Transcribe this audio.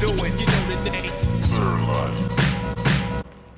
do it. You know the name. Sirloin.